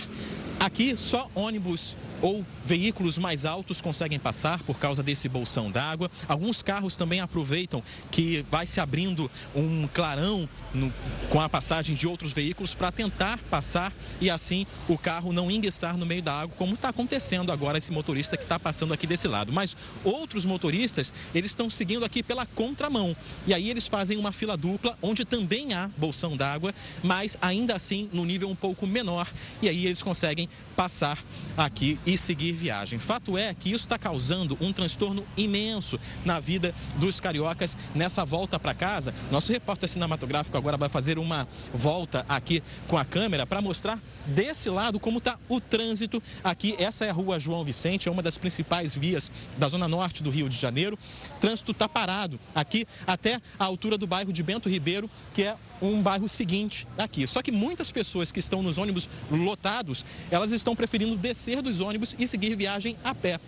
O: Aqui só ônibus ou veículos mais altos conseguem passar por causa desse bolsão d'água. Alguns carros também aproveitam que vai se abrindo um clarão no, com a passagem de outros veículos para tentar passar e assim o carro não enguiçar no meio da água, como está acontecendo agora esse motorista que está passando aqui desse lado. Mas outros motoristas, eles estão seguindo aqui pela contramão. E aí eles fazem uma fila dupla, onde também há bolsão d'água, mas ainda assim no nível um pouco menor. E aí eles conseguem passar aqui e seguir viagem. Fato é que isso está causando um transtorno imenso na vida dos cariocas nessa volta para casa. Nosso repórter cinematográfico agora vai fazer uma volta aqui com a câmera para mostrar desse lado como está o trânsito aqui. Essa é a rua João Vicente, é uma das principais vias da zona norte do Rio de Janeiro. O trânsito está parado aqui até a altura do bairro de Bento Ribeiro, que é um bairro seguinte aqui. Só que muitas pessoas que estão nos ônibus lotados, elas estão preferindo descer dos ônibus e seguir viagem a pé.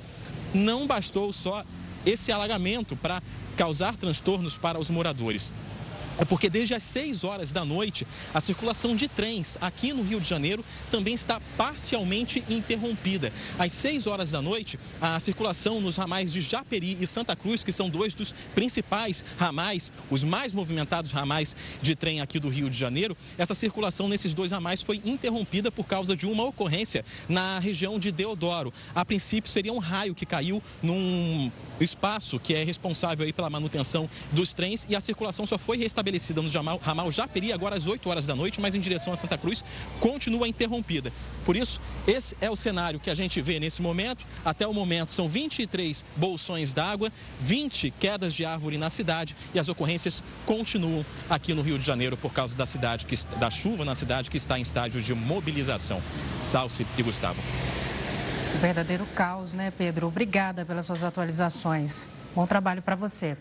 O: Não bastou só esse alagamento para causar transtornos para os moradores. É porque desde as 6 horas da noite, a circulação de trens aqui no Rio de Janeiro também está parcialmente interrompida. Às 6 horas da noite, a circulação nos ramais de Japeri e Santa Cruz, que são dois dos principais ramais, os mais movimentados ramais de trem aqui do Rio de Janeiro, essa circulação nesses dois ramais foi interrompida por causa de uma ocorrência na região de Deodoro. A princípio, seria um raio que caiu num espaço que é responsável aí pela manutenção dos trens e a circulação só foi restabelecida no ramal Japeri agora às 8 horas da noite, mas em direção a Santa Cruz continua interrompida. Por isso, esse é o cenário que a gente vê nesse momento. Até o momento são 23 bolsões d'água, 20 quedas de árvore na cidade e as ocorrências continuam aqui no Rio de Janeiro por causa da cidade que, da chuva na cidade que está em estágio de mobilização. Salce e Gustavo.
A: Verdadeiro caos, né, Pedro? Obrigada pelas suas atualizações. Bom trabalho para você.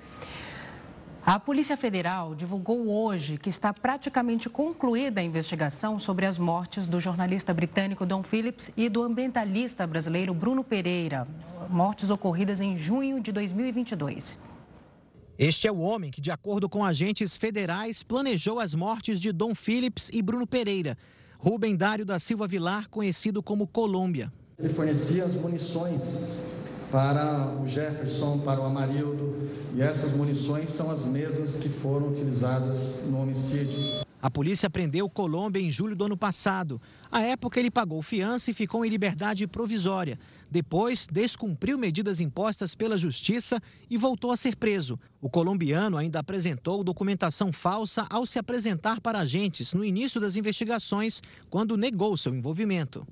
A: A Polícia Federal divulgou hoje que está praticamente concluída a investigação sobre as mortes do jornalista britânico Don Phillips e do ambientalista brasileiro Bruno Pereira, mortes ocorridas em junho de 2022.
P: Este é o homem que, de acordo com agentes federais, planejou as mortes de Dom Phillips e Bruno Pereira. Rubem Dário da Silva Vilar, conhecido como Colômbia.
Q: Ele fornecia as munições para o Jefferson, para o Amarildo, e essas munições são as mesmas que foram utilizadas no homicídio.
P: A polícia prendeu Colômbia em julho do ano passado. À época, ele pagou fiança e ficou em liberdade provisória. Depois, descumpriu medidas impostas pela justiça e voltou a ser preso. O colombiano ainda apresentou documentação falsa ao se apresentar para agentes no início das investigações, quando negou seu envolvimento.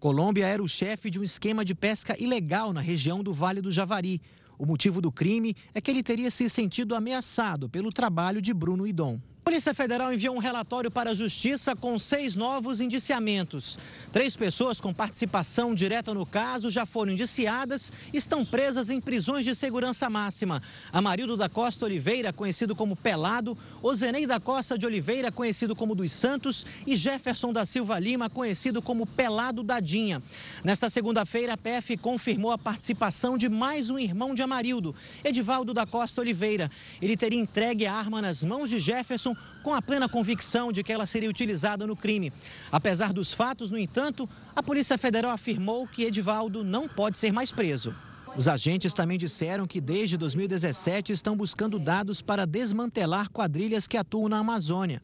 P: Colômbia era o chefe de um esquema de pesca ilegal na região do Vale do Javari. O motivo do crime é que ele teria se sentido ameaçado pelo trabalho de Bruno Idom. Polícia Federal enviou um relatório para a Justiça com seis novos indiciamentos. Três pessoas com participação direta no caso já foram indiciadas e estão presas em prisões de segurança máxima. Amarildo da Costa Oliveira, conhecido como Pelado, Ozenei da Costa de Oliveira, conhecido como dos Santos, e Jefferson da Silva Lima, conhecido como Pelado Dadinha. Nesta segunda-feira, a PF confirmou a participação de mais um irmão de Amarildo, Edivaldo da Costa Oliveira. Ele teria entregue a arma nas mãos de Jefferson com a plena convicção de que ela seria utilizada no crime. Apesar dos fatos, no entanto, a Polícia Federal afirmou que Edivaldo não pode ser mais preso. Os agentes também disseram que desde 2017 estão buscando dados para desmantelar quadrilhas que atuam na Amazônia.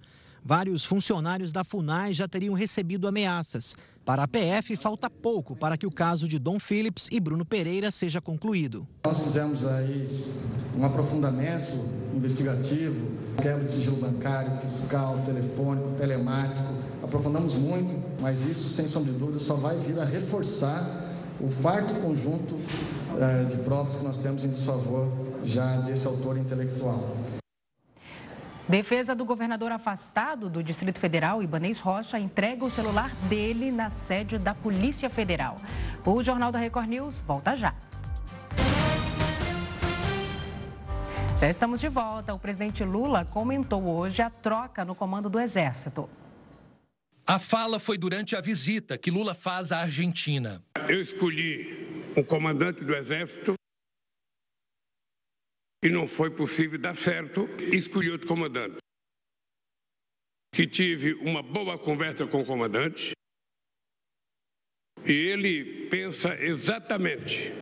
P: Vários funcionários da FUNAI já teriam recebido ameaças. Para a PF, falta pouco para que o caso de Dom Phillips e Bruno Pereira seja concluído.
Q: Nós fizemos aí um aprofundamento investigativo, quebra de sigilo bancário, fiscal, telefônico, telemático. Aprofundamos muito, mas isso, sem sombra de dúvida, só vai vir a reforçar o farto conjunto eh, de provas que nós temos em desfavor já desse autor intelectual.
A: Defesa do governador afastado do Distrito Federal, Ibanês Rocha, entrega o celular dele na sede da Polícia Federal. O Jornal da Record News volta já. Já estamos de volta. O presidente Lula comentou hoje a troca no comando do Exército.
R: A fala foi durante a visita que Lula faz à Argentina.
D: Eu escolhi um comandante do Exército e não foi possível dar certo, escolhi outro comandante. Que tive uma boa conversa com o comandante e ele pensa exatamente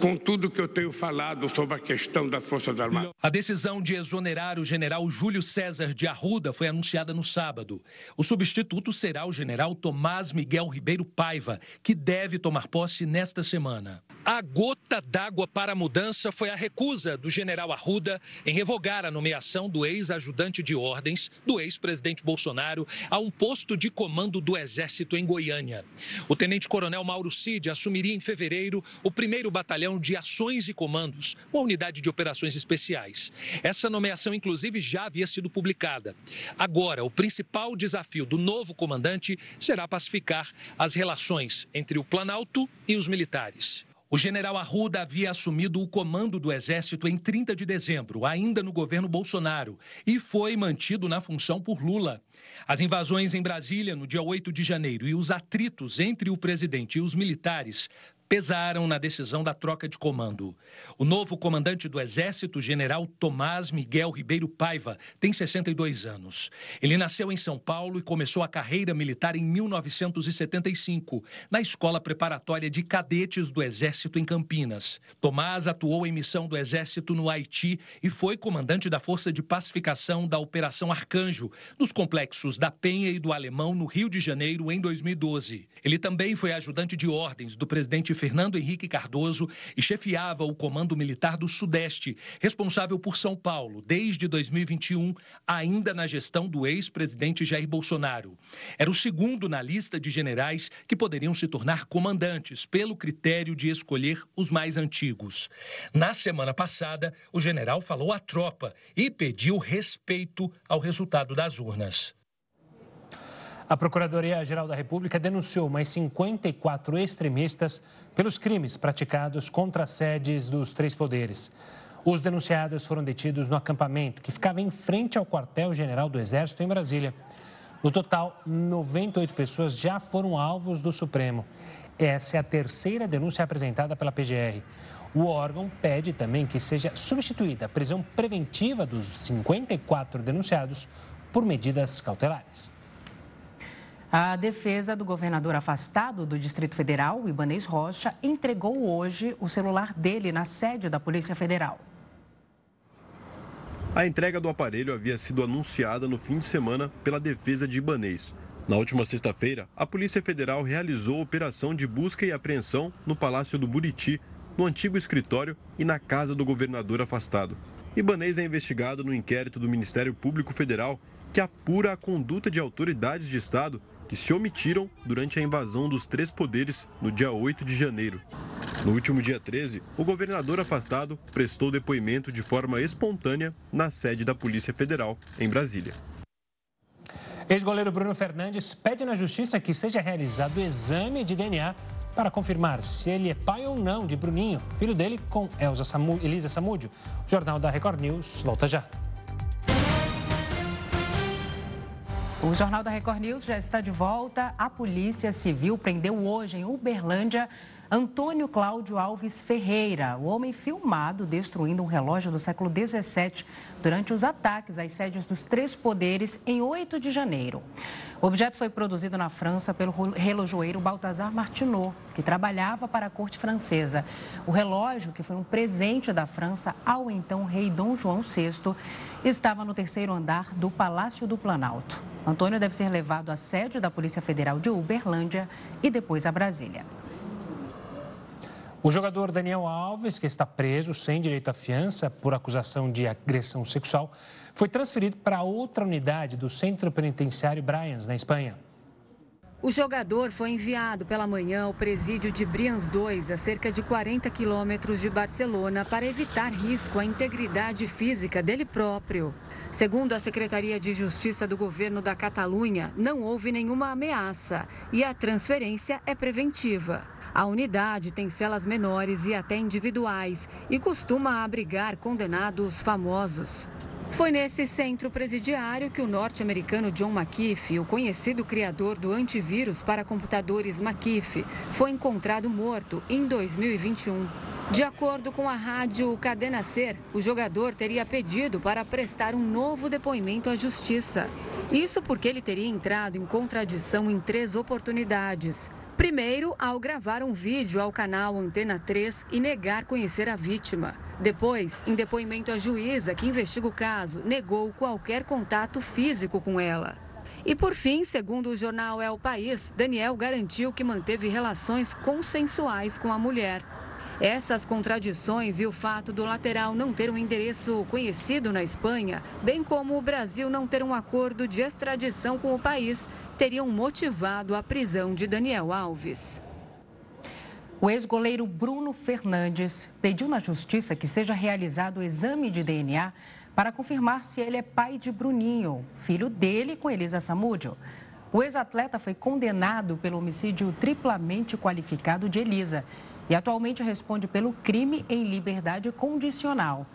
D: com tudo que eu tenho falado sobre a questão das Forças Armadas.
R: A decisão de exonerar o general Júlio César de Arruda foi anunciada no sábado. O substituto será o general Tomás Miguel Ribeiro Paiva, que deve tomar posse nesta semana. A gota d'água para a mudança foi a recusa do general Arruda em revogar a nomeação do ex-ajudante de ordens do ex-presidente Bolsonaro a um posto de comando do Exército em Goiânia. O tenente-coronel Mauro Cid assumiria em fevereiro o primeiro batalhão de ações e comandos, uma unidade de operações especiais. Essa nomeação, inclusive, já havia sido publicada. Agora, o principal desafio do novo comandante será pacificar as relações entre o Planalto e os militares. O general Arruda havia assumido o comando do Exército em 30 de dezembro, ainda no governo Bolsonaro, e foi mantido na função por Lula. As invasões em Brasília no dia 8 de janeiro e os atritos entre o presidente e os militares pesaram na decisão da troca de comando. O novo comandante do Exército, general Tomás Miguel Ribeiro Paiva, tem 62 anos. Ele nasceu em São Paulo e começou a carreira militar em 1975, na Escola Preparatória de Cadetes do Exército em Campinas. Tomás atuou em missão do Exército no Haiti e foi comandante da Força de Pacificação da Operação Arcanjo, nos complexos da Penha e do Alemão, no Rio de Janeiro, em 2012. Ele também foi ajudante de ordens do presidente Fernando Henrique Cardoso e chefiava o Comando Militar do Sudeste, responsável por São Paulo desde 2021, ainda na gestão do ex-presidente Jair Bolsonaro. Era o segundo na lista de generais que poderiam se tornar comandantes, pelo critério de escolher os mais antigos. Na semana passada, o general falou à tropa e pediu respeito ao resultado das urnas.
B: A Procuradoria-Geral da República denunciou mais 54 extremistas pelos crimes praticados contra as sedes dos três poderes. Os denunciados foram detidos no acampamento que ficava em frente ao quartel-general do Exército em Brasília. No total, 98 pessoas já foram alvos do Supremo. Essa é a terceira denúncia apresentada pela PGR. O órgão pede também que seja substituída a prisão preventiva dos 54 denunciados por medidas cautelares.
A: A defesa do governador afastado do Distrito Federal, Ibanês Rocha, entregou hoje o celular dele na sede da Polícia Federal.
G: A entrega do aparelho havia sido anunciada no fim de semana pela defesa de Ibanês. Na última sexta-feira, a Polícia Federal realizou operação de busca e apreensão no Palácio do Buriti, no antigo escritório e na casa do governador afastado. Ibanês é investigado no inquérito do Ministério Público Federal que apura a conduta de autoridades de Estado que se omitiram durante a invasão dos três poderes no dia 8 de janeiro. No último dia 13, o governador afastado prestou depoimento de forma espontânea na sede da Polícia Federal, em Brasília.
B: Ex-goleiro Bruno Fernandes pede na justiça que seja realizado o exame de DNA para confirmar se ele é pai ou não de Bruninho, filho dele com Elisa Samúdio. O Jornal da Record News volta já.
A: O Jornal da Record News já está de volta. A Polícia Civil prendeu hoje em Uberlândia Antônio Cláudio Alves Ferreira, o homem filmado destruindo um relógio do século XVII durante os ataques às sedes dos três poderes em 8 de janeiro. O objeto foi produzido na França pelo relojoeiro Balthazar Martinot, que trabalhava para a corte francesa. O relógio, que foi um presente da França ao então rei Dom João VI, estava no terceiro andar do Palácio do Planalto. Antônio deve ser levado à sede da Polícia Federal de Uberlândia e depois a Brasília.
B: O jogador Daniel Alves, que está preso sem direito à fiança por acusação de agressão sexual, foi transferido para outra unidade do Centro Penitenciário Bryans, na Espanha.
H: O jogador foi enviado pela manhã ao presídio de Brians 2, a cerca de 40 quilômetros de Barcelona, para evitar risco à integridade física dele próprio. Segundo a Secretaria de Justiça do governo da Catalunha, não houve nenhuma ameaça e a transferência é preventiva. A unidade tem celas menores e até individuais e costuma abrigar condenados famosos. Foi nesse centro presidiário que o norte-americano John McKeefe, o conhecido criador do antivírus para computadores McKeefe, foi encontrado morto em 2021. De acordo com a rádio Cadena Ser, o jogador teria pedido para prestar um novo depoimento à justiça. Isso porque ele teria entrado em contradição em três oportunidades. Primeiro, ao gravar um vídeo ao canal Antena 3 e negar conhecer a vítima. Depois, em depoimento à juíza que investiga o caso, negou qualquer contato físico com ela. E por fim, segundo o jornal o País, Daniel garantiu que manteve relações consensuais com a mulher. Essas contradições e o fato do lateral não ter um endereço conhecido na Espanha, bem como o Brasil não ter um acordo de extradição com o país, teriam motivado a prisão de Daniel Alves.
A: O ex-goleiro Bruno Fernandes pediu na justiça que seja realizado o exame de DNA para confirmar se ele é pai de Bruninho, filho dele com Elisa Samúdio. O ex-atleta foi condenado pelo homicídio triplamente qualificado de Elisa e atualmente responde pelo crime em liberdade condicional.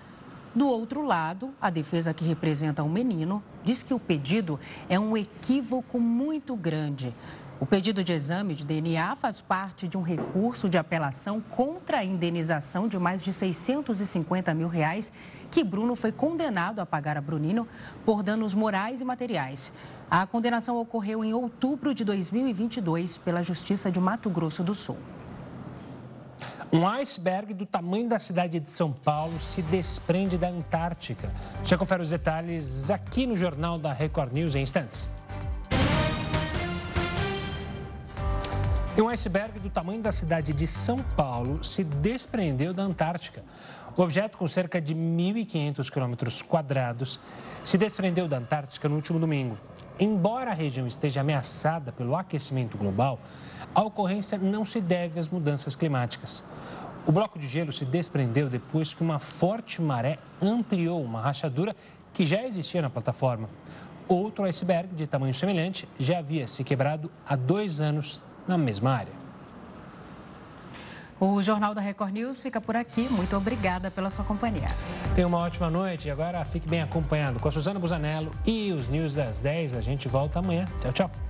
A: Do outro lado, a defesa que representa o menino diz que o pedido é um equívoco muito grande. O pedido de exame de DNA faz parte de um recurso de apelação contra a indenização de mais de 650 mil reais que Bruno foi condenado a pagar a Brunino por danos morais e materiais. A condenação ocorreu em outubro de 2022 pela Justiça de Mato Grosso do Sul.
B: Um iceberg do tamanho da cidade de São Paulo se desprende da Antártica. Você confere os detalhes aqui no Jornal da Record News em instantes. Um iceberg do tamanho da cidade de São Paulo se desprendeu da Antártica. O objeto, com cerca de 1.500 quilômetros quadrados, se desprendeu da Antártica no último domingo. Embora a região esteja ameaçada pelo aquecimento global, a ocorrência não se deve às mudanças climáticas. O bloco de gelo se desprendeu depois que uma forte maré ampliou uma rachadura que já existia na plataforma. Outro iceberg de tamanho semelhante já havia se quebrado há dois anos na mesma área.
A: O Jornal da Record News fica por aqui. Muito obrigada pela sua companhia.
B: Tenha uma ótima noite e agora fique bem acompanhado com a Suzana Busanello e os News das 10. A gente volta amanhã. Tchau, tchau.